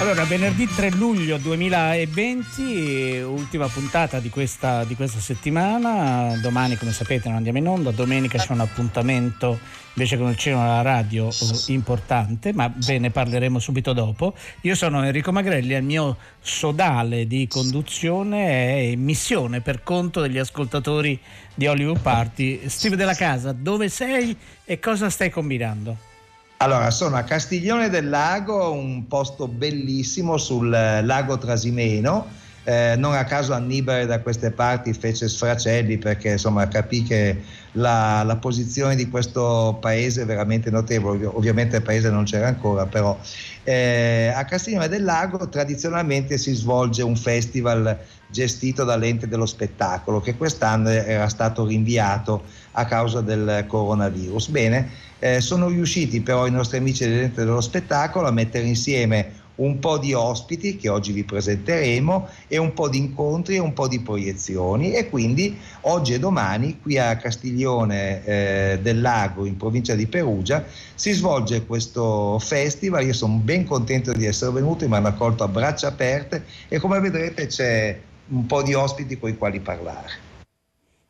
Allora, venerdì 3 luglio 2020, ultima puntata di questa, di questa, settimana. Domani, come sapete, non andiamo in onda. Domenica c'è un appuntamento invece con il cinema e radio importante, ma ve ne parleremo subito dopo. Io sono Enrico Magrelli e il mio sodale di conduzione è missione per conto degli ascoltatori di Hollywood Party. Steve della Casa, dove sei e cosa stai combinando? Allora, sono a Castiglione del Lago, un posto bellissimo sul eh, lago Trasimeno. Eh, non a caso Annibale da queste parti fece sfracelli perché insomma capì che la, la, posizione di questo paese è veramente notevole. Ovviamente il paese non c'era ancora, però eh, a Castiglione del Lago tradizionalmente si svolge un festival gestito dall'ente dello spettacolo che quest'anno era stato rinviato a causa del coronavirus. Bene, eh, sono riusciti però i nostri amici dell'ente dello spettacolo a mettere insieme un po' di ospiti che oggi vi presenteremo e un po' di incontri e un po' di proiezioni e quindi oggi e domani qui a Castiglione eh, del Lago in provincia di Perugia si svolge questo festival, io sono ben contento di essere venuto, mi hanno accolto a braccia aperte e come vedrete c'è un po' di ospiti con i quali parlare.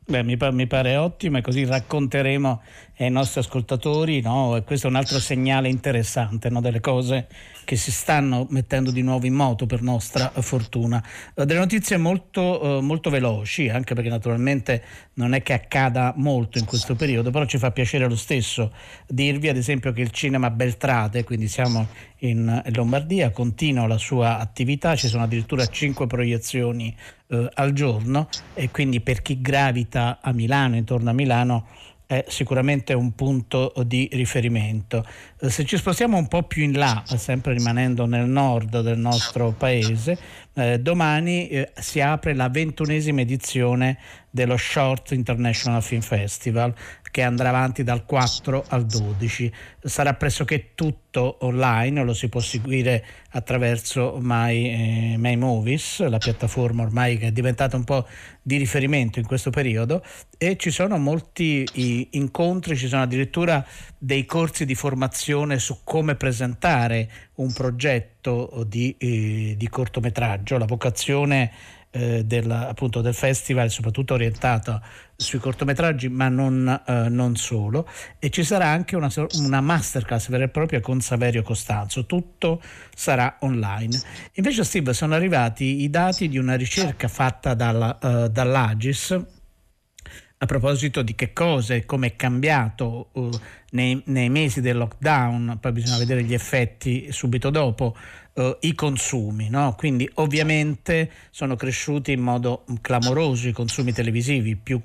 Beh, mi, mi, pare ottimo e così racconteremo ai nostri ascoltatori, no? e questo è un altro segnale interessante no? delle cose che si stanno mettendo di nuovo in moto per nostra fortuna. Eh, delle notizie molto, eh, molto veloci, anche perché naturalmente non è che accada molto in questo periodo, però ci fa piacere lo stesso dirvi ad esempio che il cinema Beltrade, quindi siamo in Lombardia, continua la sua attività, ci sono addirittura cinque proiezioni eh, al giorno e quindi per chi gravita a Milano, intorno a Milano, è sicuramente un punto di riferimento. Eh, se ci spostiamo un po' più in là, sempre rimanendo nel nord del nostro paese, eh, domani eh, si apre la ventunesima edizione dello Short International Film Festival che andrà avanti dal 4 al 12. Sarà pressoché tutto online, lo si può seguire attraverso My, eh, My Movies, la piattaforma ormai che è diventata un po' di riferimento in questo periodo e ci sono molti incontri, ci sono addirittura dei corsi di formazione su come presentare un progetto di, eh, di cortometraggio. La vocazione eh, del, appunto, del festival, soprattutto orientata sui cortometraggi, ma non, eh, non, solo. E ci sarà anche una, una, masterclass vera e propria con Saverio Costanzo. Tutto sarà online. Invece, Steve, sono arrivati i dati di una ricerca fatta dalla, uh, dall'Agis a proposito di che cosa e come è cambiato uh, nei, nei, mesi del lockdown, poi bisogna vedere gli effetti subito dopo, uh, i consumi. No? Quindi ovviamente sono cresciuti in modo clamoroso i consumi televisivi, più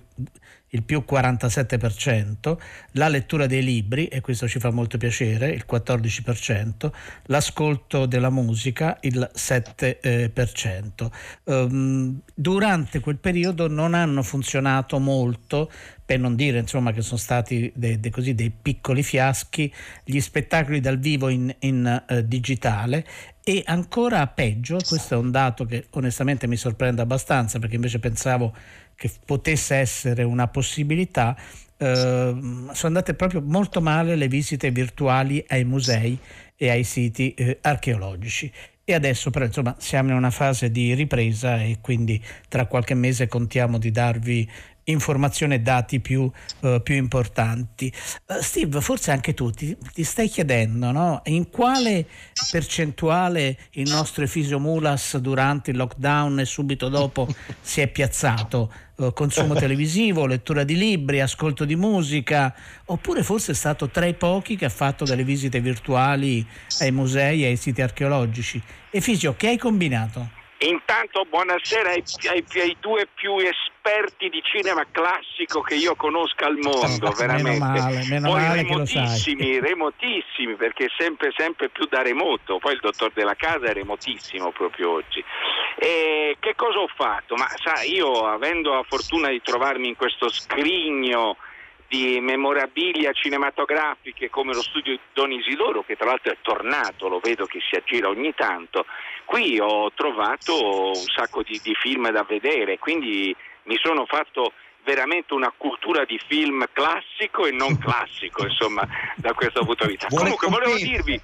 il più 47%, la lettura dei libri, e questo ci fa molto piacere, il 14%, l'ascolto della musica, il 7%. Um, ehm, durante quel periodo non hanno funzionato molto per non dire insomma, che sono stati dei, dei, così, dei piccoli fiaschi, gli spettacoli dal vivo in, in uh, digitale e ancora peggio, questo è un dato che onestamente mi sorprende abbastanza perché invece pensavo che potesse essere una possibilità, eh, sono andate proprio molto male le visite virtuali ai musei e ai siti eh, archeologici. E adesso però insomma siamo in una fase di ripresa e quindi tra qualche mese contiamo di darvi informazioni e dati più, uh, più importanti. Uh, Steve, forse anche tu ti, ti stai chiedendo no? in quale percentuale il nostro Efisio Mulas durante il lockdown e subito dopo si è piazzato? Uh, consumo televisivo, lettura di libri, ascolto di musica, oppure forse è stato tra i pochi che ha fatto delle visite virtuali ai musei e ai siti archeologici. Efisio, che hai combinato? Intanto buonasera ai, ai, ai, due più esperti di cinema classico che io conosca al mondo, veramente. Meno male, meno Poi male remotissimi, remotissimi, perché sempre, sempre più da remoto. Poi il dottor della casa è remotissimo proprio oggi. E che cosa ho fatto? Ma sa, io avendo la fortuna di trovarmi in questo scrigno di memorabilia cinematografiche come lo studio di Don Isidoro, che tra l'altro è tornato, lo vedo che si aggira ogni tanto, qui ho trovato un sacco di, di film da vedere, quindi mi sono fatto veramente una cultura di film classico e non classico, insomma, da questo punto di vista. Comunque volevo dirvi,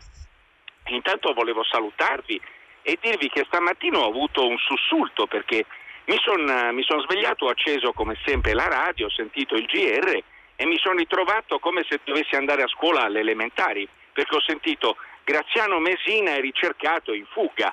intanto volevo salutarvi e dirvi che stamattina ho avuto un sussulto perché mi sono son svegliato, ho acceso come sempre la radio, ho sentito il GR e mi sono ritrovato come se dovessi andare a scuola alle elementari, perché ho sentito Graziano Mesina è ricercato in fuga.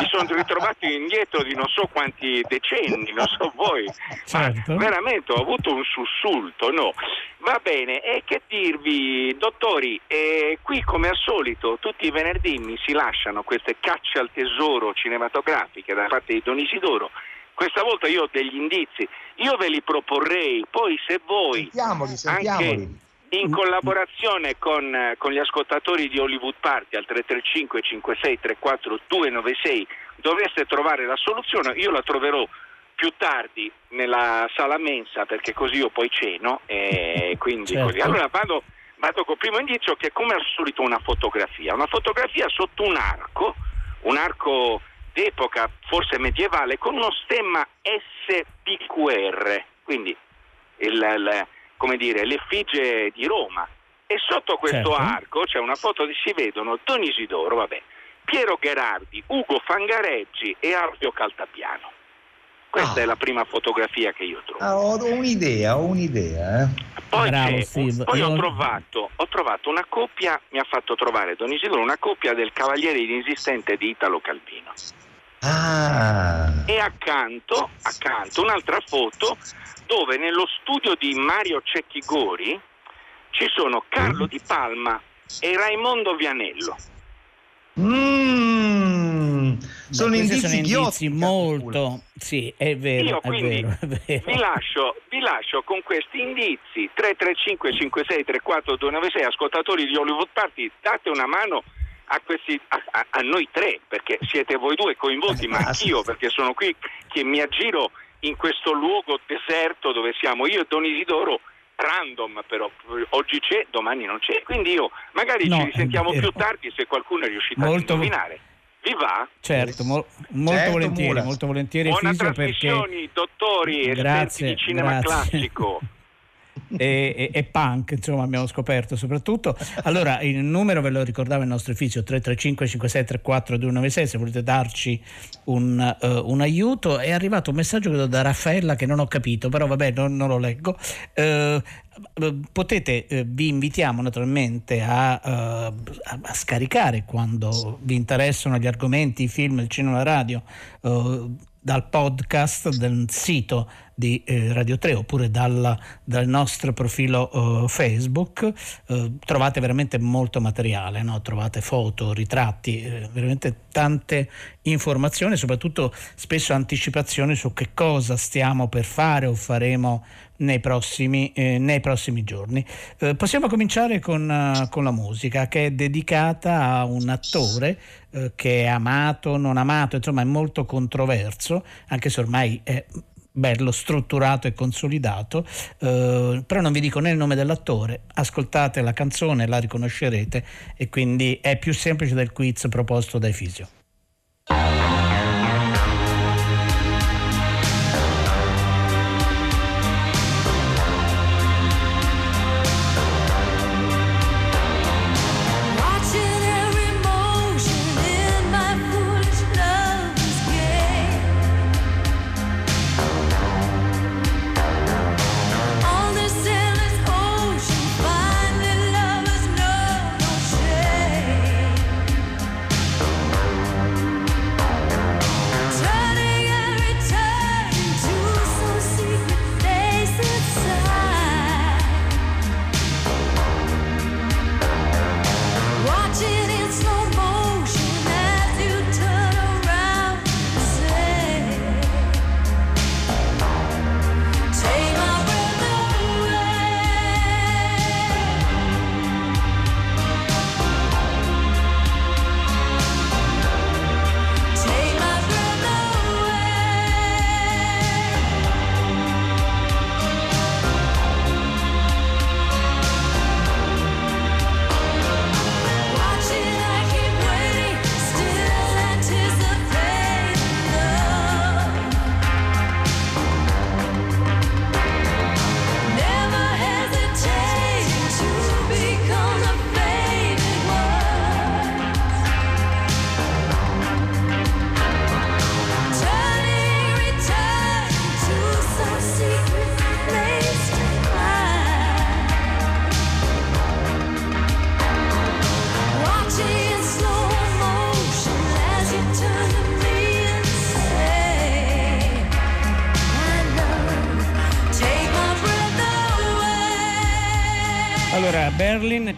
Mi sono ritrovato indietro di non so quanti decenni, non so voi. Certo. Ma veramente ho avuto un sussulto, no. Va bene, e che dirvi, dottori, eh, qui come al solito tutti i venerdì mi si lasciano queste cacce al tesoro cinematografiche da parte di Don Isidoro questa volta io ho degli indizi, io ve li proporrei, poi se voi sentiamoli, sentiamoli. anche in collaborazione con, con, gli ascoltatori di Hollywood Party al 335 56 34 296 doveste trovare la soluzione, io la troverò più tardi nella sala mensa perché così io poi ceno e quindi certo. così. Allora vado, vado col primo indizio che è come al solito una fotografia, una fotografia sotto un arco, un arco d'epoca forse medievale con uno stemma SPQR, quindi il, il, come dire, l'effigie di Roma. E sotto questo certo. arco c'è una foto di si vedono Don Isidoro, vabbè, Piero Gherardi, Ugo Fangareggi e Alfio Caltapiano. Questa ah. è la prima fotografia che io trovo. Ah, ho un'idea, ho un'idea. Eh. Poi, Bravo, poi ho, trovato, ho, trovato, una coppia, mi ha fatto trovare Don Isidoro, una coppia del Cavaliere Inesistente di Italo Calvino. Ah. E accanto, accanto un'altra foto dove nello studio di Mario Cecchi Gori ci sono Carlo mm. Di Palma e Raimondo Vianello. Mm. Sono Beh, indizi, sono indizi molto, sì, è vero. Io è quindi vero, è vero. Vi, lascio, vi, lascio, con questi indizi 335 56 34 296 ascoltatori di Hollywood Party, date una mano a, questi, a, a, noi tre, perché siete voi due coinvolti, ma ah, anch'io perché sono qui che mi aggiro in questo luogo deserto dove siamo io e Don Isidoro random però oggi c'è, domani non c'è. Quindi io magari no, ci risentiamo più tardi se qualcuno è riuscito molto, a indovinare. Vi va? Certo, mo- molto certo, volentieri, molto volentieri. Buona trasmissioni, perché... dottori, grazie, esperti di cinema grazie. classico e, e, e, punk, insomma abbiamo scoperto soprattutto. Allora il numero ve lo ricordava il nostro ufficio 335 5634 296 se volete darci un, uh, un, aiuto. È arrivato un messaggio credo da Raffaella che non ho capito, però vabbè non, non lo leggo. Uh, potete, uh, vi invitiamo naturalmente a, a, a, scaricare quando vi interessano gli argomenti, i film, il cinema, la radio dal podcast del sito di eh, Radio 3 oppure dal, dal nostro profilo uh, Facebook uh, trovate veramente molto materiale, no? trovate foto, ritratti, eh, veramente tante informazioni, soprattutto spesso anticipazioni su che cosa stiamo per fare o faremo nei prossimi, eh, nei prossimi giorni. Eh, possiamo cominciare con, uh, con, la musica che è dedicata a un attore eh, che è amato, non amato, insomma è molto controverso, anche se ormai è bello, strutturato e consolidato, eh, però non vi dico né il nome dell'attore, ascoltate la canzone, la riconoscerete e quindi è più semplice del quiz proposto dai Fisio.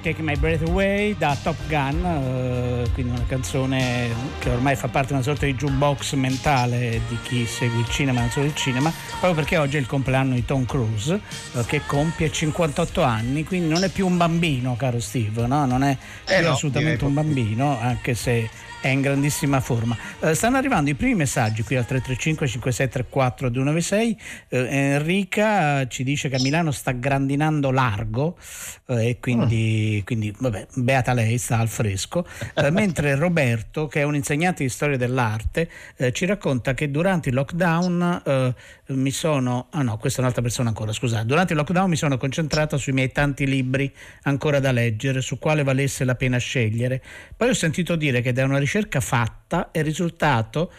Take My Breath Away da Top Gun, eh, quindi una canzone che ormai fa parte di una sorta di jukebox mentale di chi segue il cinema, non solo il cinema, proprio perché oggi è il compleanno di Tom Cruise eh, che compie 58 anni, quindi non è più un bambino, caro Steve, no? non è Eh no, assolutamente un bambino, anche se è in grandissima forma. Eh, stanno arrivando i primi messaggi qui al 335 5634 296. Eh, Enrica ci dice che a Milano sta grandinando largo eh, e quindi, quindi, vabbè, beata lei, sta al fresco. Eh, mentre Roberto, che è un insegnante di storia dell'arte, eh, ci racconta che durante il lockdown mi sono... Ah no, questa è un'altra persona ancora, scusate. Durante il lockdown mi sono concentrata sui miei tanti libri ancora da leggere, su quale valesse la pena scegliere. Poi ho sentito dire che da una ricerca fatta è risultato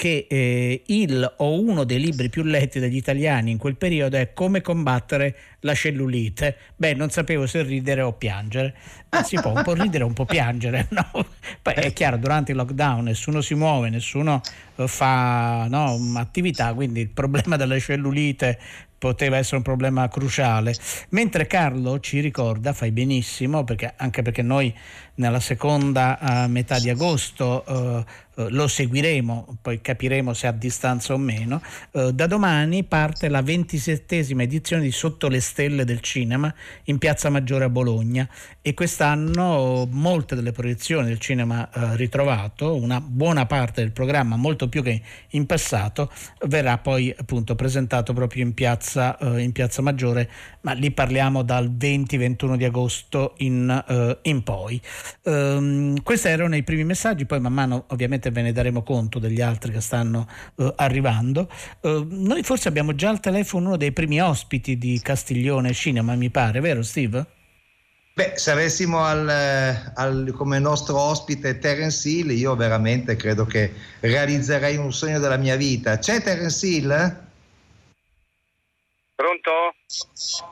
che eh, il o uno dei libri più letti dagli italiani in quel periodo è Come combattere la cellulite. Beh, non sapevo se ridere o piangere. Ma si può un po' ridere o un po' piangere, no? Poi è chiaro, durante il lockdown nessuno si muove, nessuno eh, fa no, attività, quindi il problema della cellulite poteva essere un problema cruciale. Mentre Carlo ci ricorda, fai benissimo, perché, anche perché noi nella seconda uh, metà di agosto uh, lo seguiremo, poi capiremo se a distanza o meno. da domani parte la ventisettesima edizione di Sotto le stelle del cinema in Piazza Maggiore a Bologna e quest'anno molte delle proiezioni del cinema ritrovato, una buona parte del programma, molto più che in passato, verrà poi appunto presentato proprio in Piazza, in piazza Maggiore, ma lì parliamo dal 20-21 di agosto in, in poi. Um, questi erano i primi messaggi, poi man mano ovviamente ve ne daremo conto degli altri che stanno uh, arrivando. Uh, noi forse abbiamo già al telefono uno dei primi ospiti di Castiglione Cinema, mi pare, vero Steve? Beh, se avessimo al, al, come nostro ospite Terence Hill, io veramente credo che realizzerei un sogno della mia vita. C'è Terence Hill? Pronto?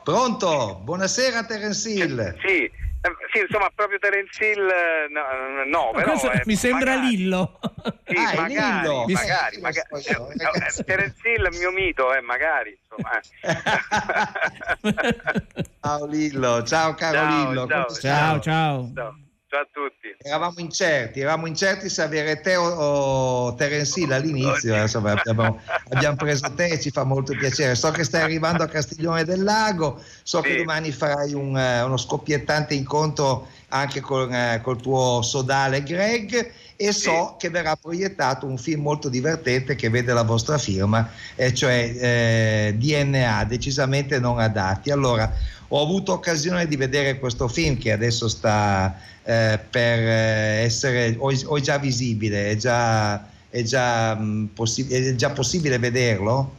Pronto? Buonasera Terence Hill. Sì, eh, sì, insomma, proprio Terence Hill, eh, no, no però, eh, mi sembra magari. Lillo. Sì, ah, magari, Lillo. magari, magari. Eh, Terence Hill è il mio mito, eh, magari, insomma. ciao Lillo, ciao caro ciao, Lillo. Ciao ciao, ciao. ciao. Ciao a tutti. Eravamo incerti, eravamo incerti se avere te o, o Terence Hill all'inizio, insomma, abbiamo, abbiamo, preso te e ci fa molto piacere. So che stai arrivando a Castiglione del Lago, so sì. che domani farai un, uno scoppiettante incontro anche con uh, col tuo sodale Greg e so sì. che verrà proiettato un film molto divertente che vede la vostra firma, eh, cioè eh, DNA, decisamente non adatti. Allora, ho avuto occasione di vedere questo film che adesso sta eh, per essere o, o, è già visibile, è già, è già, mh, possi- è già possibile vederlo?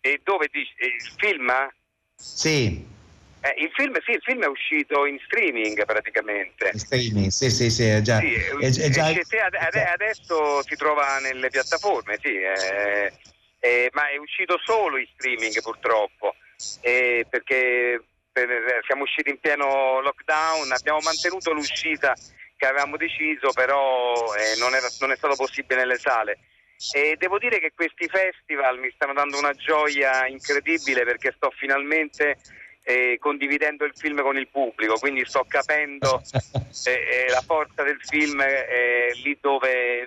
E dove dici? Il film? Sì. Eh, il, film, sì, il film è uscito in streaming praticamente. In streaming, sì, sì, sì, è già. Sì, è, è già ad, adesso si trova nelle piattaforme, sì, eh, eh, ma è uscito solo in streaming purtroppo, eh, perché per, siamo usciti in pieno lockdown, abbiamo mantenuto l'uscita che avevamo deciso, però eh, non, era, non è stato possibile nelle sale. E devo dire che questi festival mi stanno dando una gioia incredibile perché sto finalmente eh, condividendo il film con il pubblico, quindi sto capendo eh, la forza del film lì dove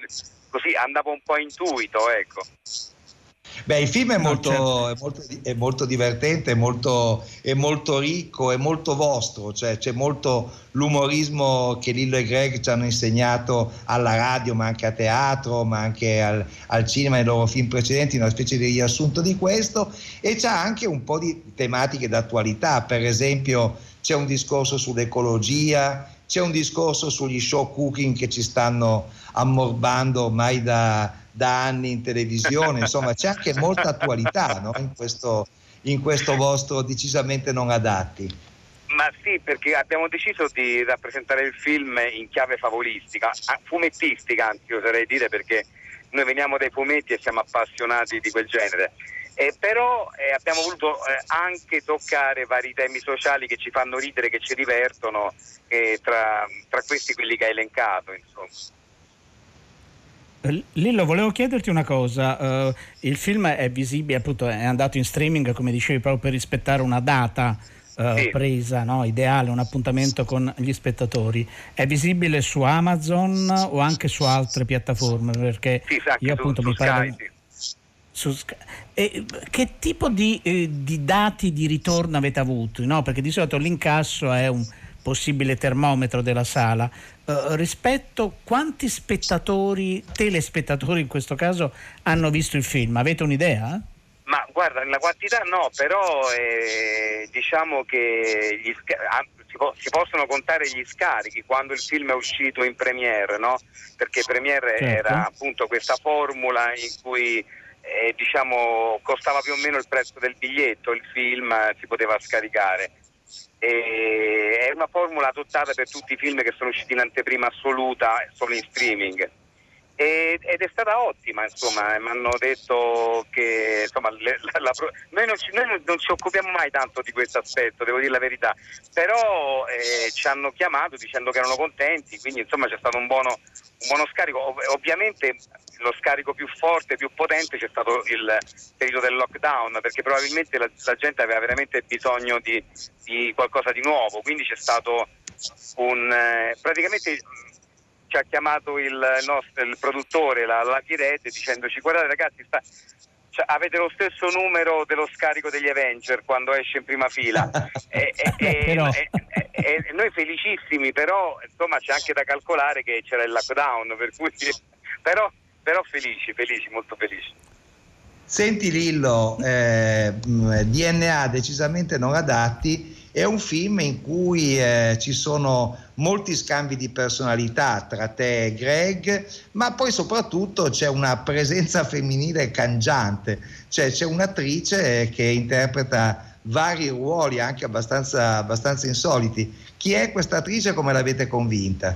così andavo un po' intuito, ecco. Beh, il film è molto, no, certo. è molto, è molto divertente, è molto, è molto, ricco, è molto vostro, cioè c'è molto l'umorismo che Lillo e Greg ci hanno insegnato alla radio, ma anche a teatro, ma anche al, al cinema nei loro film precedenti, una specie di riassunto di questo, e c'ha anche un po' di tematiche d'attualità, per esempio c'è un discorso sull'ecologia, c'è un discorso sugli show cooking che ci stanno ammorbando ormai da da anni in televisione, insomma c'è anche molta attualità no? in, questo, in questo vostro decisamente non adatti. Ma sì, perché abbiamo deciso di rappresentare il film in chiave favolistica, fumettistica anzi oserei dire perché noi veniamo dai fumetti e siamo appassionati di quel genere. Eh, però eh, abbiamo voluto eh, anche toccare vari temi sociali che ci fanno ridere, che ci divertono, tra, tra questi quelli che hai elencato. Insomma. Lillo, volevo chiederti una cosa. Uh, il film è visibile, appunto, è andato in streaming, come dicevi, proprio per rispettare una data eh, Sì. presa no, ideale, un appuntamento con gli spettatori, è visibile su Amazon o anche su altre piattaforme? Perché Sì, sa, anche io appunto su mi pare... Sky, sì. su Sky- e che tipo di, eh, di dati di ritorno avete avuto? No? Perché di solito l'incasso è un possibile termometro della sala. Eh, rispetto quanti spettatori, telespettatori in questo caso, hanno visto il film? Avete un'idea? Ma guarda, la quantità no, però eh, diciamo che gli sca- ah, si, po- si possono contare gli scarichi quando il film è uscito in premiere, no? Perché premiere Certo. era appunto questa formula in cui eh, diciamo costava più o meno il prezzo del biglietto, il film eh, si poteva scaricare. E è una formula adottata per tutti i film che sono usciti in anteprima assoluta solo in streaming. Ed è stata ottima, insomma, mi hanno detto che insomma, le- la- la noi, non ci, noi non- ci occupiamo mai tanto di questo aspetto, devo dire la verità, però eh, ci hanno chiamato dicendo che erano contenti, quindi insomma c'è stato un buono, un buono scarico. Ov- ovviamente lo scarico più forte, più potente c'è stato il periodo del lockdown, perché probabilmente la, la gente aveva veramente bisogno di, di qualcosa di nuovo, quindi c'è stato un... eh, praticamente ci ha chiamato il, nostro, il produttore, la, la Pirete, dicendoci guardate ragazzi, sta- cioè, avete lo stesso numero dello scarico degli Avenger quando esce in prima fila. e, e- e- Però. e- e- noi felicissimi, però insomma c'è anche da calcolare che c'era il lockdown, per cui però, però felici, felici, molto felici. Senti Lillo, eh, DNA decisamente non adatti è un film in cui eh, ci sono molti scambi di personalità tra te e Greg, ma poi soprattutto c'è una presenza femminile cangiante, cioè c'è un'attrice che interpreta vari ruoli anche abbastanza, abbastanza insoliti. Chi è questa attrice e come l'avete convinta?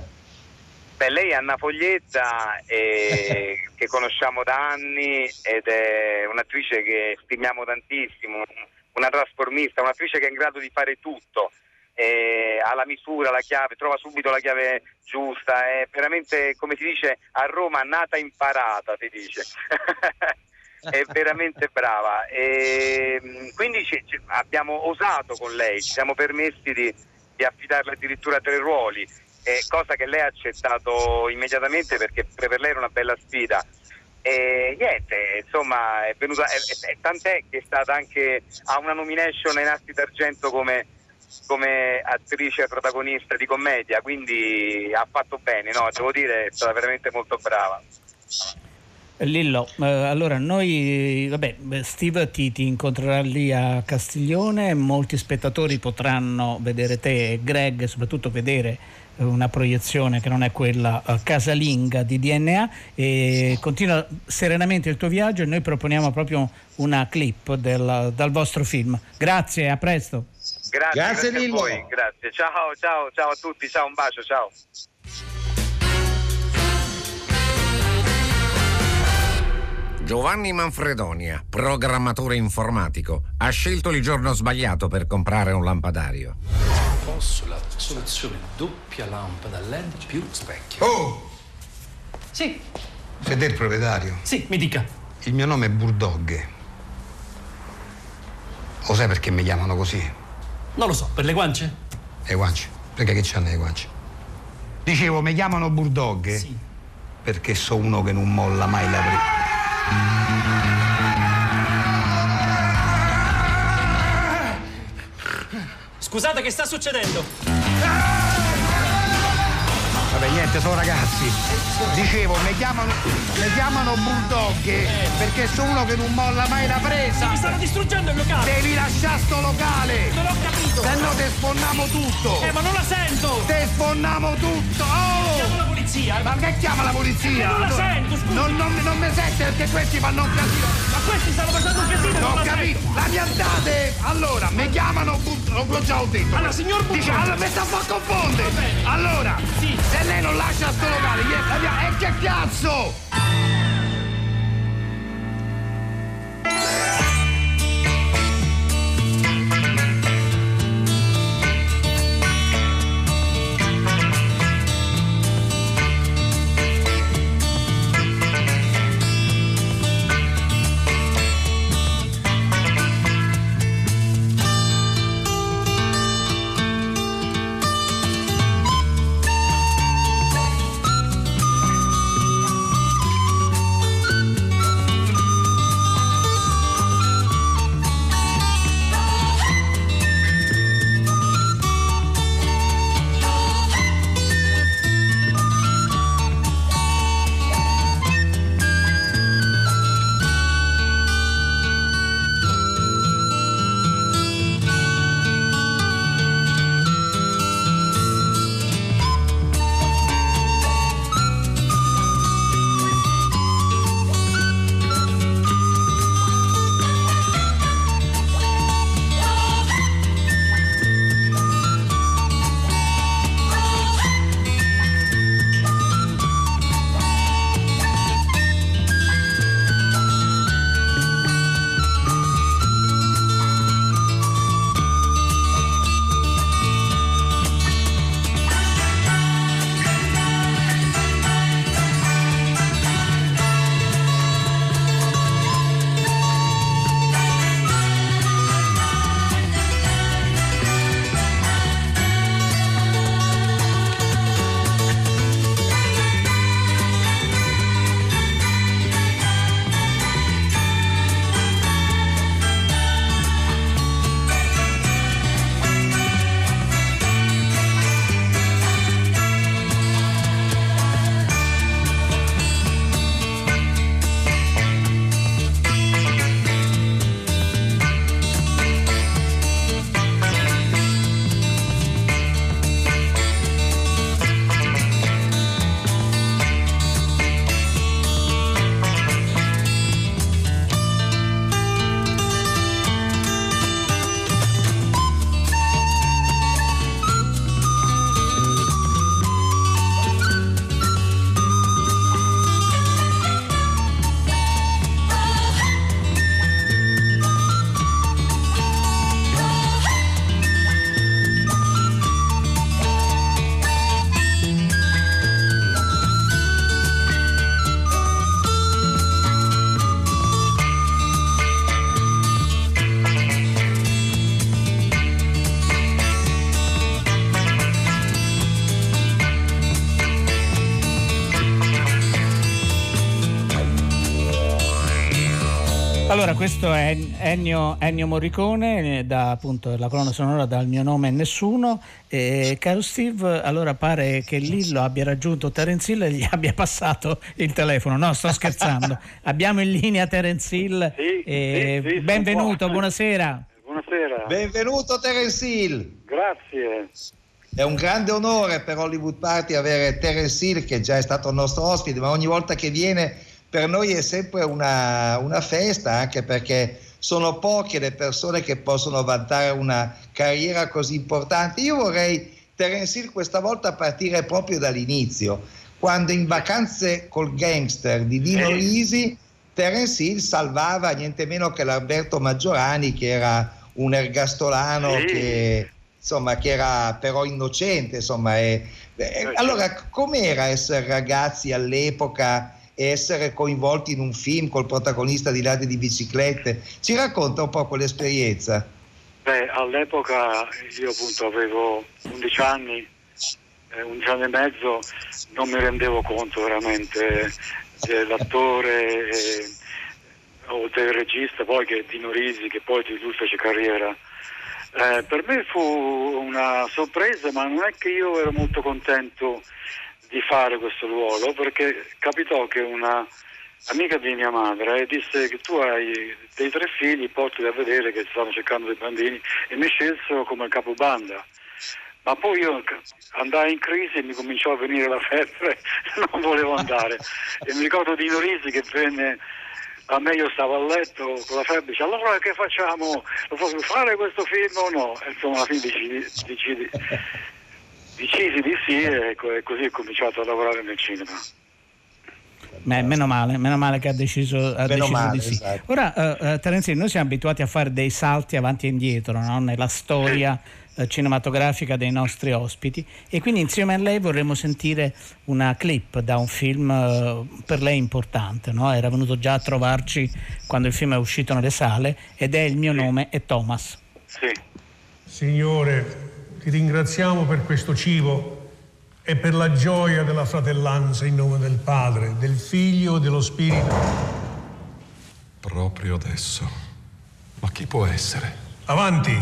Beh, lei è Anna Foglietta, eh, che conosciamo da anni ed è un'attrice che stimiamo tantissimo, una trasformista, un'attrice che è in grado di fare tutto, ha la misura, la chiave, trova subito la chiave giusta, è veramente, come si dice a Roma, nata imparata, si dice. è veramente brava. E, quindi ci- ci- abbiamo osato con lei, ci siamo permessi di, di affidarle addirittura tre ruoli, eh, cosa che lei ha accettato immediatamente perché per lei era una bella sfida. E niente, insomma, è venuta, è- è- tant'è che è stata anche a una nomination ai Nastri d'Argento come, come attrice protagonista di commedia, quindi ha fatto bene, no? Devo dire, è stata veramente molto brava. Lillo, eh, allora noi, vabbè, Steve ti, ti incontrerà lì a Castiglione, molti spettatori potranno vedere te e Greg, soprattutto vedere una proiezione che non è quella eh, casalinga di DNA e continua serenamente il tuo viaggio e noi proponiamo proprio una clip del- dal vostro film. Grazie, a presto. Grazie, Grazie, grazie a voi, grazie. Ciao, ciao, ciao a tutti, ciao, un bacio, ciao. Giovanni Manfredonia, programmatore informatico, ha scelto il giorno sbagliato per comprare un lampadario. Posso la soluzione doppia lampada LED più specchio. Oh, Sì, siete il proprietario? sì, mi dica. Il mio nome è Burdog. Lo sai perché mi chiamano così? Non lo so, per le guance? Le guance. Perché che c'hanno le guance? Dicevo, mi chiamano Burdog Sì. perché so uno che non molla mai la prima. Scusate, che sta succedendo? Vabbè, niente, sono ragazzi. Dicevo, mi chiamano, mi chiamano Bulldog perché sono uno che non molla mai la presa. Mi stanno distruggendo il locale! Devi lasciare sto locale, Non ho capito! se no te sfonniamo tutto. Eh, ma non la sento! Te sfonniamo tutto. Oh! La polizia! Ma che chiama la polizia? non la sento, scusi. Non, non, non mi sente perché questi fanno un casino. Ma questi stanno facendo un casino! Non non ho la capito. sento. La piantate. Allora, mi chiamano. L'ho già ho detto. Allora, signor Bulldog. Dice, allora, mi sta a far confondere. Allora, Sì. se lei non lascia sto locale, gli- la E che cazzo? Allora, questo è Ennio, Ennio Morricone, da appunto la colonna sonora dal mio nome è nessuno. E, caro Steve, allora pare che Lillo abbia raggiunto Terence Hill e gli abbia passato il telefono. No, sto scherzando. Abbiamo in linea Terence Hill. Sì, e sì, sì, benvenuto, buonasera. Buonasera. Benvenuto Terence Hill. Grazie. È un grande onore per Hollywood Party avere Terence Hill che già è stato il nostro ospite, ma ogni volta che viene per noi è sempre una, una festa, anche perché sono poche le persone che possono vantare una carriera così importante. Io vorrei, Terence Hill, questa volta partire proprio dall'inizio, quando in vacanze col gangster di Dino Risi, Terence Hill salvava niente meno che l'Alberto Maggiorani, che era un ergastolano Sì. che, insomma, che era però innocente. Insomma, e- e- allora, com'era essere ragazzi all'epoca? E essere coinvolti in un film col protagonista di Ladri di biciclette. Ci racconta un po' quell'esperienza? Beh, all'epoca io appunto avevo 11 anni, eh, 11 anni e mezzo, non mi rendevo conto veramente dell'attore eh, o del regista, poi che Dino Risi, che poi di lui fece carriera. Eh, per me fu una sorpresa, ma non è che io ero molto contento di fare questo ruolo, perché capitò che una amica di mia madre disse che tu hai dei tre figli, portali a vedere che stanno cercando dei bambini e mi scelsero come capobanda. Ma poi io andai in crisi e mi cominciò a venire la febbre, non volevo andare. E mi ricordo di Norisi che venne a me io stavo a letto con la febbre, dice allora che facciamo? Lo posso fare questo film o no? E insomma alla fine decidi, decidi, decisi di sì e co- così ho cominciato a lavorare nel cinema. Beh, meno male, meno male che ha deciso, ha Meno deciso male, di sì. esatto. Ora, eh, eh, Terence Hill, noi siamo abituati a fare dei salti avanti e indietro no? nella storia eh, cinematografica dei nostri ospiti e quindi insieme a lei vorremmo sentire una clip da un film eh, per lei importante. no? Era venuto già a trovarci quando il film è uscito nelle sale ed è Il mio nome è Thomas. Sì. Signore, ti ringraziamo per questo cibo e per la gioia della fratellanza in nome del Padre, del Figlio e dello Spirito. Proprio adesso. Ma chi può essere? Avanti!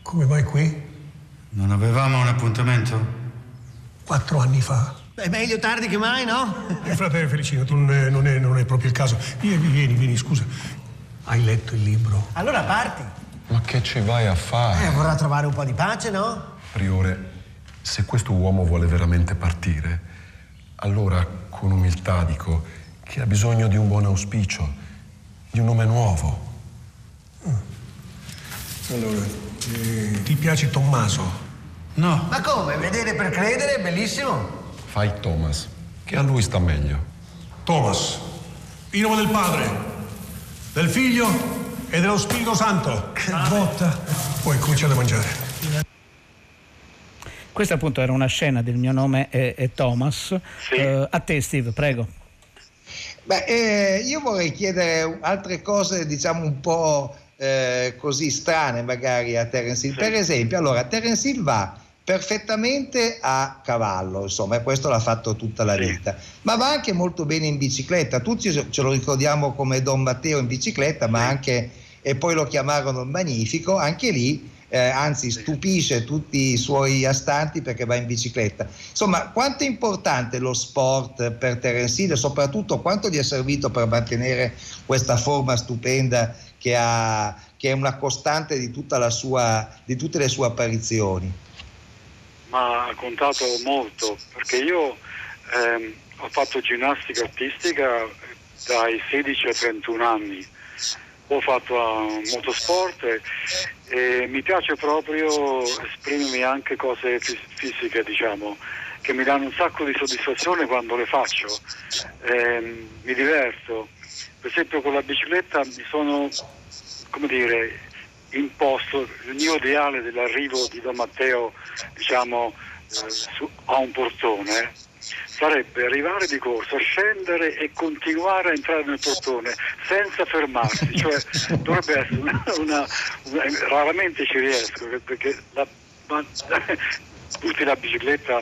Come mai qui? Non avevamo un appuntamento? Quattro anni fa. Beh, meglio tardi che mai, no? Eh, frate Felicino, tu non è, non è- non è proprio il caso. Vieni, vieni, vieni, scusa. Hai letto il libro? Allora parti. Ma che ci vai a fare? Eh, vorrà trovare un po' di pace, no? Priore, se questo uomo vuole veramente partire, allora con umiltà dico che ha bisogno di un buon auspicio, di un nome nuovo. Allora, eh, ti piace Tommaso? No. Ma come? Vedere per credere, bellissimo. Fai Thomas, che a lui sta meglio. Thomas, in nome del Padre, del Figlio e dello Spirito Santo. Che botta! Poi cominciate a mangiare. Questa appunto era una scena del mio nome è, è Thomas. Eh, a te Steve, prego. Beh, eh, io vorrei chiedere altre cose, diciamo un po' eh, così strane magari a Terence Hill. Per esempio, allora, Terence Hill va perfettamente a cavallo, insomma, e questo l'ha fatto tutta la vita, ma va anche molto bene in bicicletta. Tutti ce lo ricordiamo come Don Matteo in bicicletta, ma anche, e poi lo chiamarono Magnifico, anche lì eh, anzi stupisce tutti i suoi astanti perché va in bicicletta. Insomma, quanto è importante lo sport per Terence Hill e soprattutto quanto gli è servito per mantenere questa forma stupenda che, ha, che è una costante di, tutta la sua, di tutte le sue apparizioni? ma ha contato molto perché io ehm, ho fatto ginnastica artistica dai 16 ai 31 anni, ho fatto motorsport e, e mi piace proprio esprimermi anche cose fis- fisiche, diciamo, che mi danno un sacco di soddisfazione quando le faccio, Ehm, mi diverto. Per esempio con la bicicletta mi sono, come dire, imposto il mio ideale dell'arrivo di Don Matteo diciamo, eh, su- a un portone sarebbe arrivare di corsa, scendere e continuare a entrare nel portone senza fermarsi, cioè dovrebbe essere una, una- una- raramente ci riesco perché la, ma- tutti la bicicletta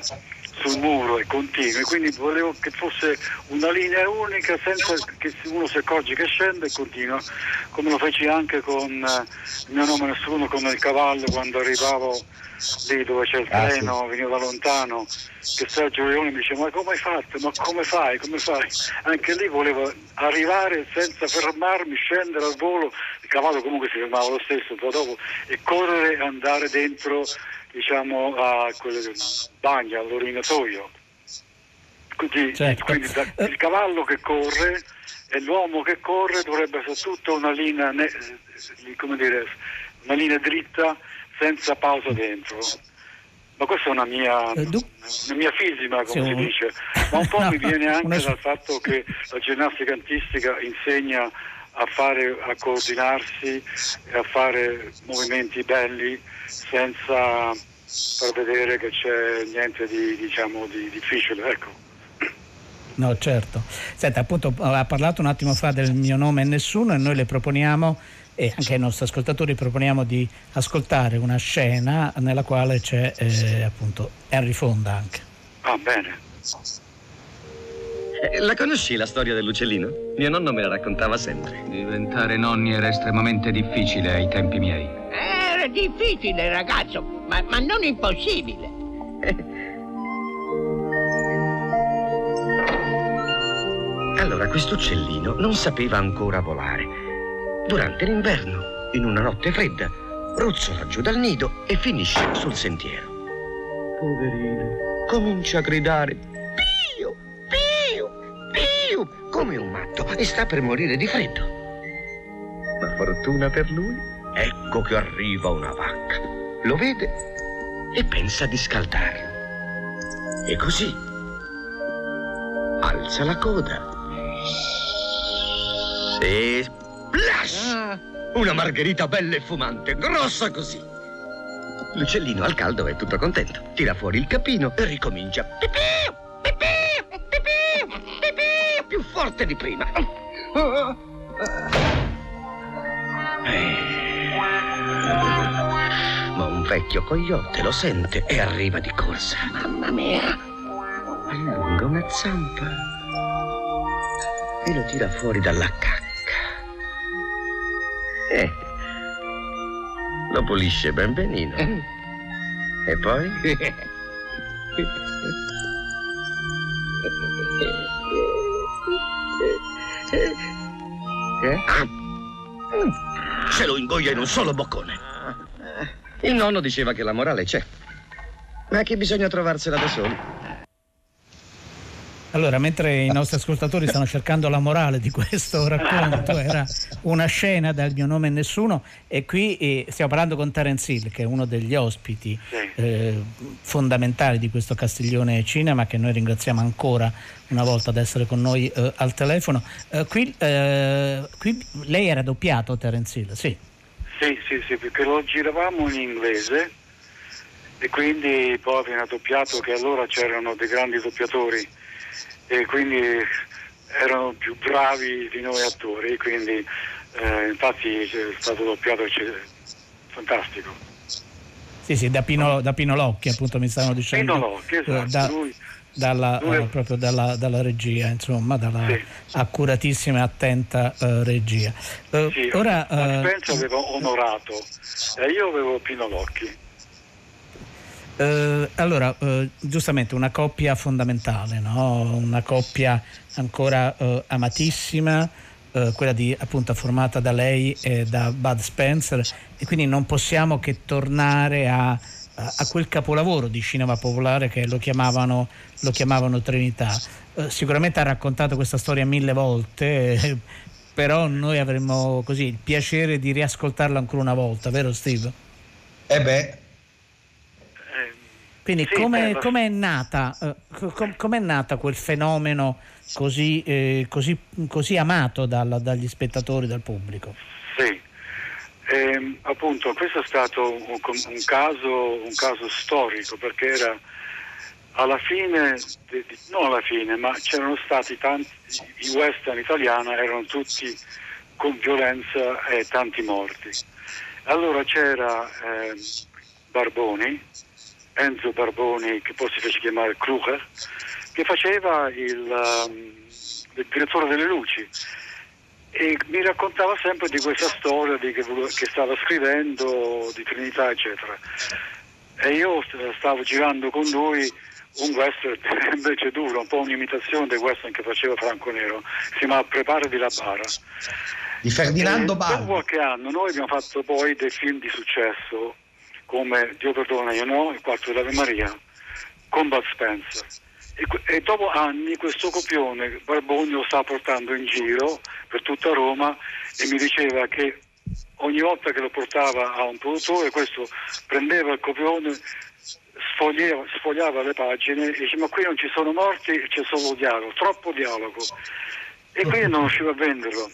sul muro e continui, quindi volevo che fosse una linea unica senza che uno si accorge che scende e continua, come lo feci anche con eh, il mio nome nessuno, con il cavallo quando arrivavo lì dove c'è il Ah, treno, venivo da lontano, che Sergio Leone mi dice ma come hai fatto? Ma come fai? Come fai? Anche lì volevo arrivare senza fermarmi, scendere al volo, il cavallo comunque si fermava lo stesso un po' dopo e correre e andare dentro diciamo a quel bagno, all'orinatoio. Quindi, Certo. quindi da- il cavallo che corre e l'uomo che corre dovrebbe essere tutta una linea, ne- eh, come dire, una linea dritta senza pausa dentro. Ma questa è una mia, Eh, una mia fisima, come si dice, ma un po' mi viene anche dal fatto che la ginnastica antistica insegna a fare, a coordinarsi e a fare movimenti belli senza far vedere che c'è niente di, diciamo, di difficile. Ecco. No, certo. Senta, appunto ha parlato un attimo fa del mio nome e nessuno e noi le proponiamo e anche ai nostri ascoltatori proponiamo di ascoltare una scena nella quale c'è eh, appunto Henry Fonda anche. Ah, bene. Eh, La conosci la storia dell'uccellino? Mio nonno me la raccontava sempre. Diventare nonni era estremamente difficile ai tempi miei. Era difficile, ragazzo, ma, ma non impossibile. Allora, questo uccellino non sapeva ancora volare. Durante l'inverno, in una notte fredda, ruzzola giù dal nido e finisce sul sentiero. Poverino, comincia a gridare come un matto e sta per morire di freddo. Ma fortuna per lui, ecco che arriva una vacca. Lo vede e pensa di scaldarlo. E così alza la coda e splash! Una margherita bella e fumante, grossa così. L'uccellino al caldo è tutto contento. Tira fuori il capino e ricomincia. Pipì, pipì, pipì, pipì, più forte di prima. Ma un vecchio coyote lo sente e arriva di corsa. Mamma mia! Allunga una zampa e lo tira fuori dalla cacca. Eh, lo pulisce ben benino. E poi? Eh? Se lo ingoia in un solo boccone. Il nonno diceva che la morale c'è, ma che bisogna trovarsela da soli. Allora, mentre i nostri ascoltatori stanno cercando la morale di questo racconto, era una scena dal mio nome e nessuno, e qui eh, stiamo parlando con Terence Hill, che è uno degli ospiti eh, fondamentali di questo Castiglione Cinema, che noi ringraziamo ancora una volta ad essere con noi eh, al telefono. Eh, qui, eh, qui lei era doppiato, Terence Hill, sì. Sì, sì, sì, perché lo giravamo in inglese e quindi poi viene doppiato che allora c'erano dei grandi doppiatori e quindi erano più bravi di noi attori, quindi eh, infatti è stato doppiato fantastico. Sì, sì, da Pino, da Pino Locchi, appunto, mi stavano dicendo. Pino Locchi, esatto, eh, da- lui- dalla, lui- eh, proprio dalla, dalla regia, insomma, dalla accuratissima e attenta eh, regia. Eh, Sì, ora, ma eh, aveva onorato io avevo Pino Locchi. Eh, allora, eh, giustamente una coppia fondamentale, no? una coppia ancora eh, amatissima, eh, quella di, appunto formata da lei e da Bud Spencer e quindi non possiamo che tornare a, a- quel capolavoro di cinema popolare che lo chiamavano, lo chiamavano Trinità. Eh, sicuramente ha raccontato questa storia mille volte, però noi avremmo così il piacere di riascoltarla ancora una volta, vero Steve? Eh beh, Quindi Sì, come eh, com'è nata, eh, co- com- com'è nata quel fenomeno così, eh, così, così amato dal- dagli spettatori, dal pubblico? Sì, Ehm, appunto questo è stato un, un caso, un caso storico perché era alla fine, non alla fine, ma c'erano stati tanti, i western italiani erano tutti con violenza e tanti morti. Allora c'era ehm, Barboni, Enzo Barboni, che poi si fece chiamare Kruger, che faceva il, um, il direttore delle luci e mi raccontava sempre di questa storia di che, che stava scrivendo, di Trinità, eccetera. E io st- stavo girando con lui un western invece duro, un po' un'imitazione del western che faceva Franco Nero, si chiama Preparati la bara. Di Ferdinando Per Barba. qualche anno noi abbiamo fatto poi dei film di successo come Dio perdona io no, il quarto dell'Ave Maria, con Bud Spencer. E, e dopo anni questo copione Barboni lo stava portando in giro per tutta Roma e mi diceva che ogni volta che lo portava a un produttore questo prendeva il copione, sfogliava, sfogliava le pagine e diceva ma qui non ci sono morti, c'è solo dialogo, troppo dialogo. E quindi non riusciva a venderlo.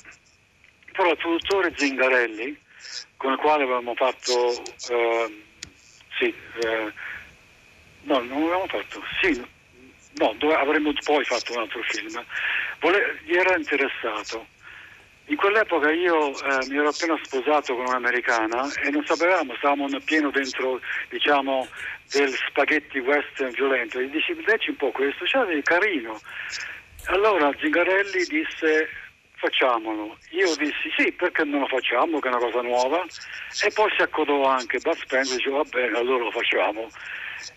Però il produttore Zingarelli, con il quale avevamo fatto, eh, sì, eh, no, non avevamo fatto, sì, no, dove avremmo poi fatto un altro film, vole- gli era interessato. In quell'epoca io eh, mi ero appena sposato con un'americana e non sapevamo, stavamo pieno dentro, diciamo, del spaghetti western violento. Gli dici, leggi un po' questo, cioè è carino. Allora Zingarelli disse facciamolo. Io dissi sì, perché non lo facciamo, che è una cosa nuova. E poi si accodò anche Bud Spencer e dice va bene, allora lo facciamo.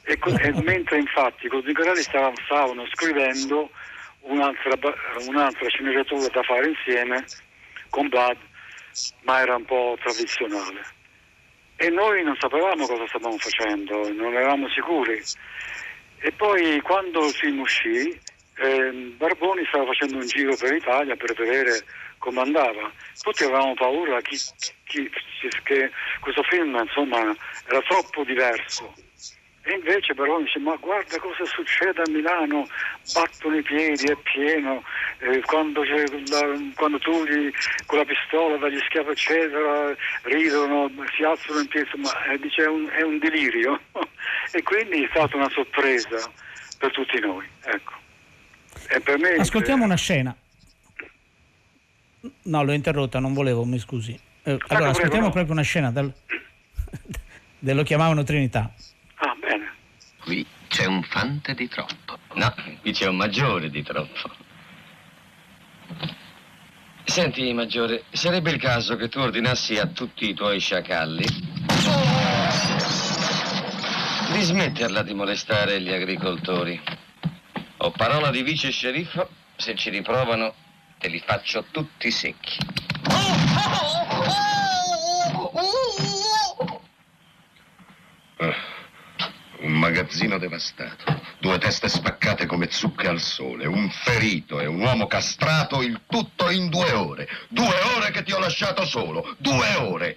E, e mentre infatti con Zingarelli stavano, stavano scrivendo un'altra, un'altra sceneggiatura da fare insieme con Bud, ma era un po' tradizionale. E noi non sapevamo cosa stavamo facendo, non eravamo sicuri. E poi quando il film uscì, ehm, Barboni stava facendo un giro per l'Italia per vedere come andava. Tutti avevamo paura chi- chi- che questo film insomma, era troppo diverso. E invece Barboni dice ma guarda cosa succede a Milano, battono i piedi, è pieno, eh, quando, la- quando tu gli, con la pistola dagli schiaffi eccetera, ridono, si alzano in piedi, ma eh, dice è un, è un delirio. e quindi è stata una sorpresa per tutti noi. Ecco. Per me Ascoltiamo una scena. No, l'ho interrotta, non volevo, mi scusi. Eh, allora, prego, ascoltiamo no. proprio una scena del... dello chiamavano Trinità. Ah, bene. Qui c'è un fante di troppo. No, qui c'è un maggiore di troppo. Senti, maggiore, sarebbe il caso che tu ordinassi a tutti i tuoi sciacalli di smetterla di molestare gli agricoltori. Ho parola di vice sceriffo, se ci riprovano te li faccio tutti secchi. Un magazzino devastato, due teste spaccate come zucche al sole, un ferito e un uomo castrato, il tutto in due ore. Due ore che ti ho lasciato solo, due ore.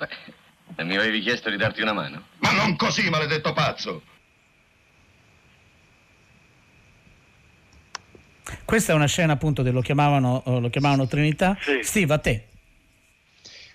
E mi avevi chiesto di darti una mano? Ma non così, maledetto pazzo. Questa è una scena appunto dello chiamavano, eh, lo chiamavano Trinità. Steve, a te.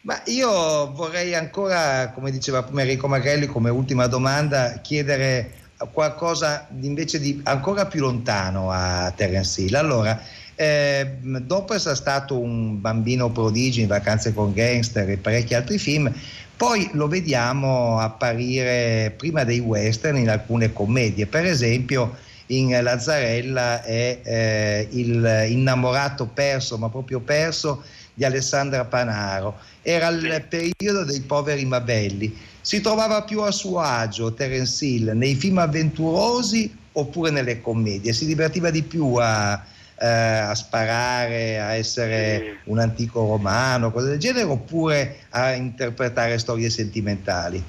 Ma io vorrei ancora, come diceva prima Enrico Magrelli, come ultima domanda, chiedere qualcosa di- invece di ancora più lontano a Terence Hill. Allora, eh, dopo essere stato un bambino prodigio in vacanze con gangster e parecchi altri film, poi lo vediamo apparire prima dei western in alcune commedie, per esempio in Lazzarella è eh, il innamorato perso, ma proprio perso, di Alessandra Panaro. Era il periodo dei poveri Mabelli. Si trovava più a suo agio Terence Hill nei film avventurosi oppure nelle commedie? Si divertiva di più a, eh, a sparare, a essere un antico romano, cose del genere, oppure a interpretare storie sentimentali?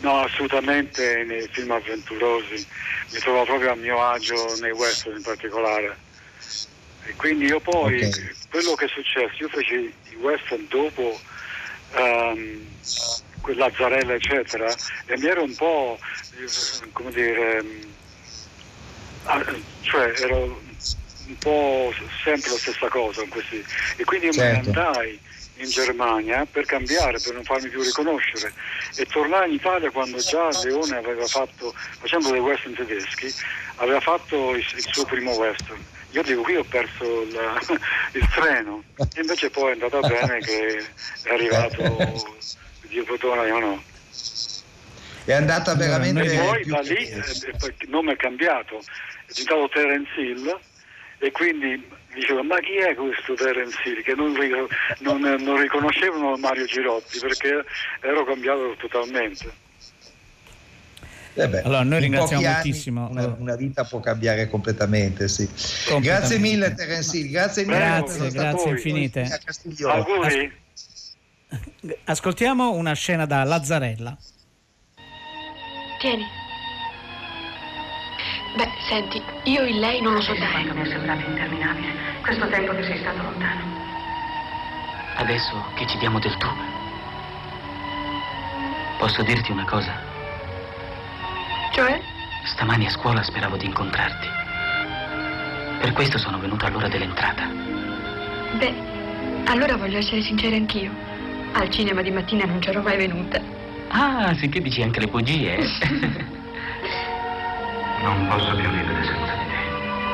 No, assolutamente nei film avventurosi. Mi trovo proprio a mio agio nei western in particolare. E quindi io poi, quello che è successo, io feci i western dopo quel Lazzarella eccetera e mi ero un po', eh, come dire, ehm, ah, cioè ero un po' sempre la stessa cosa in questi, e quindi io Certo. me ne andai in Germania per cambiare, per non farmi più riconoscere e tornai in Italia quando già Leone aveva fatto, facendo dei western tedeschi, aveva fatto il, il suo primo western. Io dico qui ho perso il, il treno, e invece poi è andata bene che è arrivato Dio perdona io no. è andata veramente E poi da lì eh, il nome è cambiato, è diventato Terence Hill e quindi dicevo ma chi è questo Terence Hill che non, non, non riconoscevano Mario Girotti perché ero cambiato totalmente. Eh beh, Allora, noi in ringraziamo anni moltissimo. Una, una vita può cambiare completamente, sì. Grazie mille Terence Hill, grazie mille. Grazie, grazie infinite. qui a Castiglione. Auguri. Ascoltiamo una scena da Lazzarella. Tieni. Beh, senti, io in lei non lo so dare. Quanto mi è sembrato interminabile questo tempo che sei stato lontano. Adesso che ci diamo del tu, posso dirti una cosa? Cioè? Stamani a scuola speravo di incontrarti. Per questo sono venuto all'ora dell'entrata. Beh, allora voglio essere sincera anch'io. Al cinema di mattina non c'ero mai venuta. Ah, sicché dici anche le bugie. Non posso più vivere senza di te.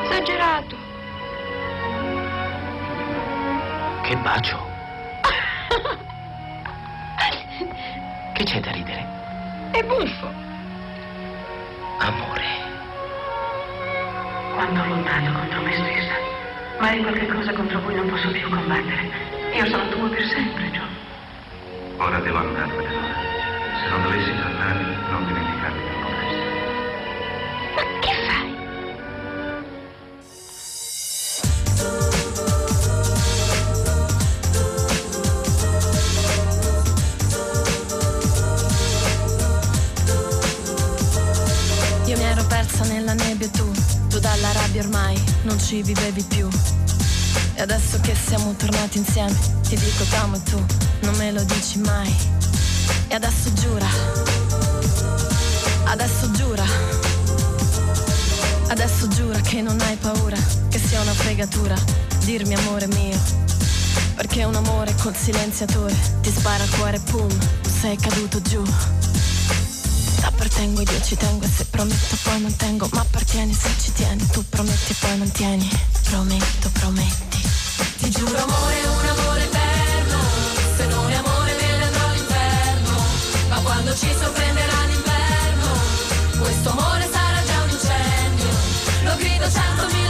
Esagerato. che bacio. che c'è da ridere? È buffo. Amore. Quando ho lottato contro me stessa, ma è qualcosa contro cui non posso più combattere. Io sono tuo per sempre, John. Ora devo andarmene. Se non dovessi tornare, non dimenticarmi nebbia tu, tu dalla rabbia ormai non ci vivevi più. E adesso che siamo tornati insieme, ti dico t'amo e tu non me lo dici mai. E adesso giura, adesso giura, adesso giura che non hai paura, che sia una fregatura, dirmi amore mio. Perché un amore col silenziatore ti spara al cuore, pum, sei caduto giù. Appartengo io ci tengo se prometto poi mantengo Ma appartieni se ci tieni Tu prometti e poi mantieni Prometto, prometti. Ti giuro amore, un amore eterno. Se non è amore me ne andrò all'inferno. Ma quando ci sorprenderà l'inverno Questo amore sarà già un incendio. Lo grido centomila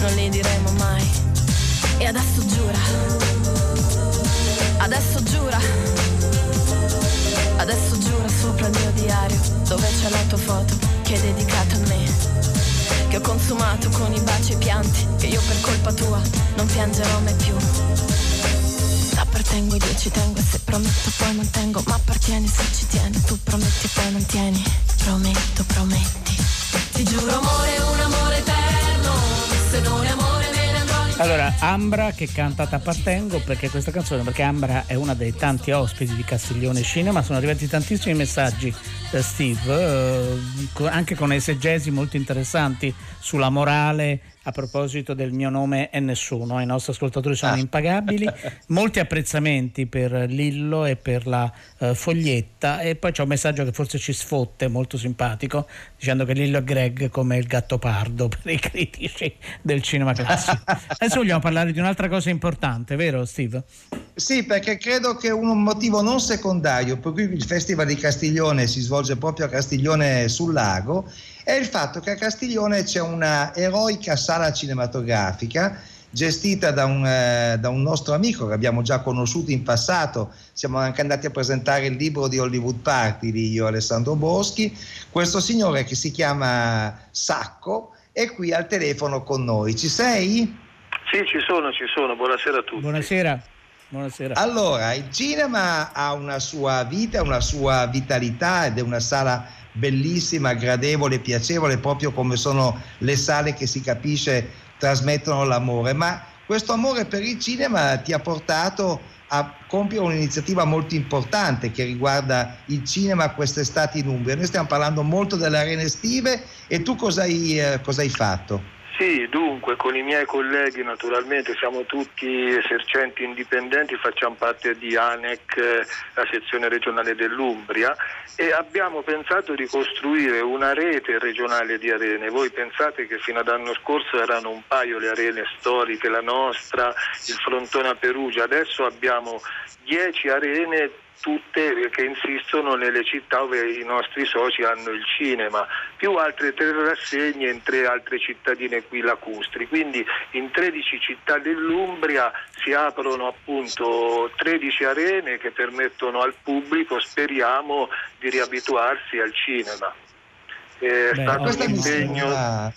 non li diremo mai. E adesso giura. Adesso giura. Adesso giura sopra il mio diario Dove c'è la tua foto che è dedicata a me. Che ho consumato con i baci e i pianti Che io per colpa tua non piangerò mai più. Appartengo ed io ci tengo e se prometto poi mantengo Ma appartieni se ci tieni Tu prometti e poi mantieni Prometto, prometti. Ti giuro amore, Allora, Ambra che canta T'appartengo perché questa canzone, perché Ambra è una dei tanti ospiti di Castiglione Cinema, sono arrivati tantissimi messaggi da Steve, eh, anche con esegesi molto interessanti sulla morale a proposito del mio nome è nessuno, i nostri ascoltatori sono impagabili, molti apprezzamenti per Lillo e per la eh, foglietta e poi c'è un messaggio che forse ci sfotte, molto simpatico, dicendo che Lillo e Greg come il gatto pardo per i critici del cinema classico. Adesso vogliamo parlare di un'altra cosa importante, vero Steve? Sì, perché credo che un motivo non secondario per cui il Festival di Castiglione si svolge proprio a Castiglione sul lago è il fatto che a Castiglione c'è una eroica sala cinematografica gestita da un, eh, da un nostro amico che abbiamo già conosciuto in passato, siamo anche andati a presentare il libro di Hollywood Party di io Alessandro Boschi, questo signore che si chiama Sacco è qui al telefono con noi, ci sei? Sì, ci sono, ci sono. Buonasera a tutti. Buonasera. Buonasera. Allora, il cinema ha una sua vita, una sua vitalità ed è una sala bellissima, gradevole, piacevole, proprio come sono le sale che si capisce trasmettono l'amore. Ma questo amore per il cinema ti ha portato a compiere un'iniziativa molto importante che riguarda il cinema quest'estate in Umbria. Noi stiamo parlando molto delle arene estive e tu cosa hai, eh, cosa hai fatto? Sì, dunque con i miei colleghi naturalmente siamo tutti esercenti indipendenti, facciamo parte di ANEC, la sezione regionale dell'Umbria e abbiamo pensato di costruire una rete regionale di arene. Voi pensate che fino ad anno scorso erano un paio le arene storiche, la nostra, il frontone a Perugia, adesso abbiamo 10 arene tutte che insistono nelle città dove i nostri soci hanno il cinema, più altre tre rassegne in tre altre cittadine qui lacustri. Quindi in 13 città dell'Umbria si aprono appunto 13 arene che permettono al pubblico, speriamo, di riabituarsi al cinema. È Beh, stato un impegno. sembra-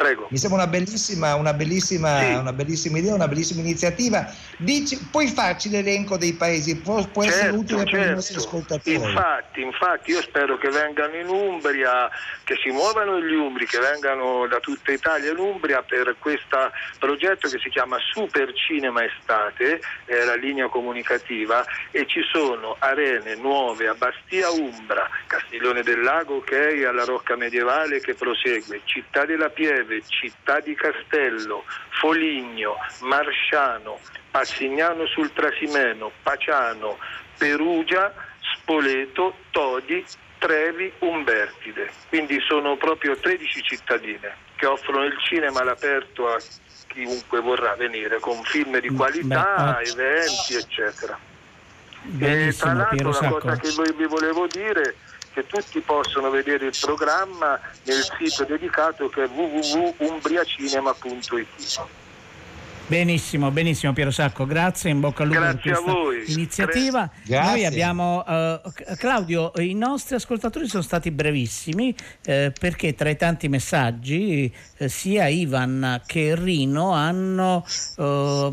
Prego. Mi sembra una bellissima, una bellissima, Sì. una bellissima idea, una bellissima iniziativa. Dici, puoi farci l'elenco dei paesi? Può, può essere Certo, utile per i certo. nostri ascoltatori. Infatti, infatti io spero che vengano in Umbria, che si muovano gli Umbri, che vengano da tutta Italia in Umbria per questo progetto che si chiama Super Cinema Estate, è la linea comunicativa e ci sono arene nuove a Bastia Umbra, Castiglione del Lago, ok, alla Rocca Medievale che prosegue, Città della Pieve, Città di Castello, Foligno, Marsciano, Passignano sul Trasimeno, Paciano, Perugia, Spoleto, Todi, Trevi, Umbertide. Quindi sono proprio 13 cittadine che offrono il cinema all'aperto a chiunque vorrà venire con film di qualità, beh, eventi, eccetera. E tra l'altro una cosa che vi volevo dire è che tutti possono vedere il programma nel sito dedicato che è www.umbriacinema.it. Benissimo, benissimo Piero Sacco, grazie, in bocca al lupo per Grazie a questa iniziativa. Grazie. Noi abbiamo, eh, Claudio, i nostri ascoltatori sono stati brevissimi eh, perché tra i tanti messaggi eh, sia Ivan che Rino hanno, eh,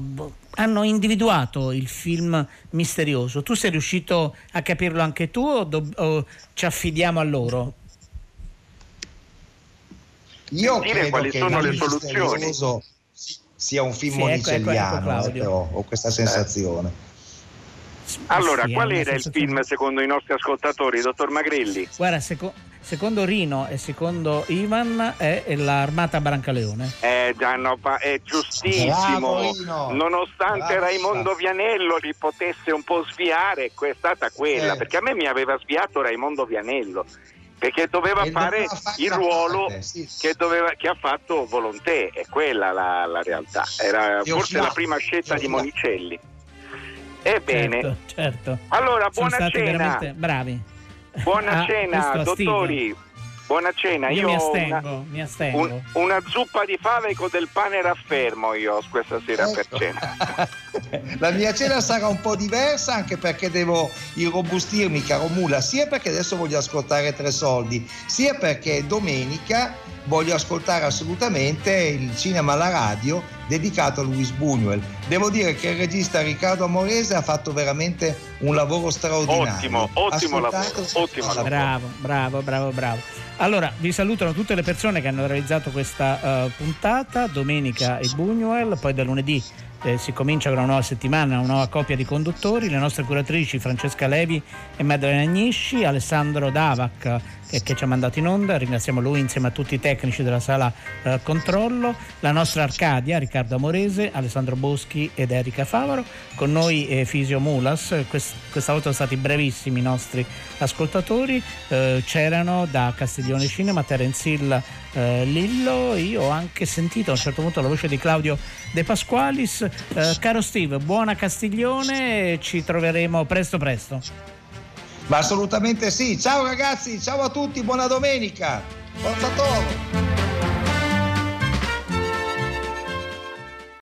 hanno individuato il film misterioso. Tu sei riuscito a capirlo anche tu o, do- o ci affidiamo a loro? Io dire credo quali che sono le soluzioni. sia un film Sì, ecco, ecco, ecco, monicelliano, Claudio. eh, ho questa sensazione. Allora, Sì, è qual una era il film secondo i nostri ascoltatori, dottor Magrilli? Guarda, seco- secondo Rino e secondo Ivan è l'Armata Brancaleone. Eh, già, no, pa- è giustissimo. Bravo. Nonostante Bravo. Raimondo Vianello li potesse un po' sviare, è stata quella, Eh. perché a me mi aveva sviato Raimondo Vianello, perché doveva E fare doveva il ruolo parte, sì. che, doveva- che ha fatto Volonté, è quella la, la realtà. Era E forse la prima scelta e di Monicelli. Ebbene, Certo, certo. allora Sono buona cena. veramente bravi. Buona Ah, cena, dottori. Buona cena. Io, Io, mi astengo, una, mi astengo. un- una zuppa di fave con del pane raffermo io questa sera per Ecco. cena. La mia cena sarà un po' diversa anche perché devo irrobustirmi, caro Mula, sia perché adesso voglio ascoltare Tre Soldi, sia perché domenica voglio ascoltare assolutamente il cinema alla radio dedicato a Luis Buñuel. Devo dire che il regista Riccardo Amorese ha fatto veramente un lavoro straordinario. Ottimo, ottimo lavoro, ottimo lavoro. Bravo, bravo, bravo, bravo. Allora, vi salutano tutte le persone che hanno realizzato questa eh, puntata, domenica e Buñuel, poi da lunedì eh, si comincia con una nuova settimana, una nuova coppia di conduttori, le nostre curatrici Francesca Levi e Maddalena Agnisci, Alessandro Davac che, ci ha mandato in onda, ringraziamo lui insieme a tutti i tecnici della sala eh, controllo, la nostra Arcadia, Riccardo Amorese, Alessandro Boschi ed Erika Favaro, con noi eh, Fisio Mulas, Quest- questa volta sono stati brevissimi i nostri ascoltatori, eh, c'erano da Castiglione Cinema Terence Hill eh, Lillo, io ho anche sentito a un certo punto la voce di Claudio De Pasqualis, Eh, caro Steve, buona Castiglione, ci troveremo presto presto. Ma assolutamente sì. Ciao ragazzi, ciao a tutti, buona domenica. Forza Toro.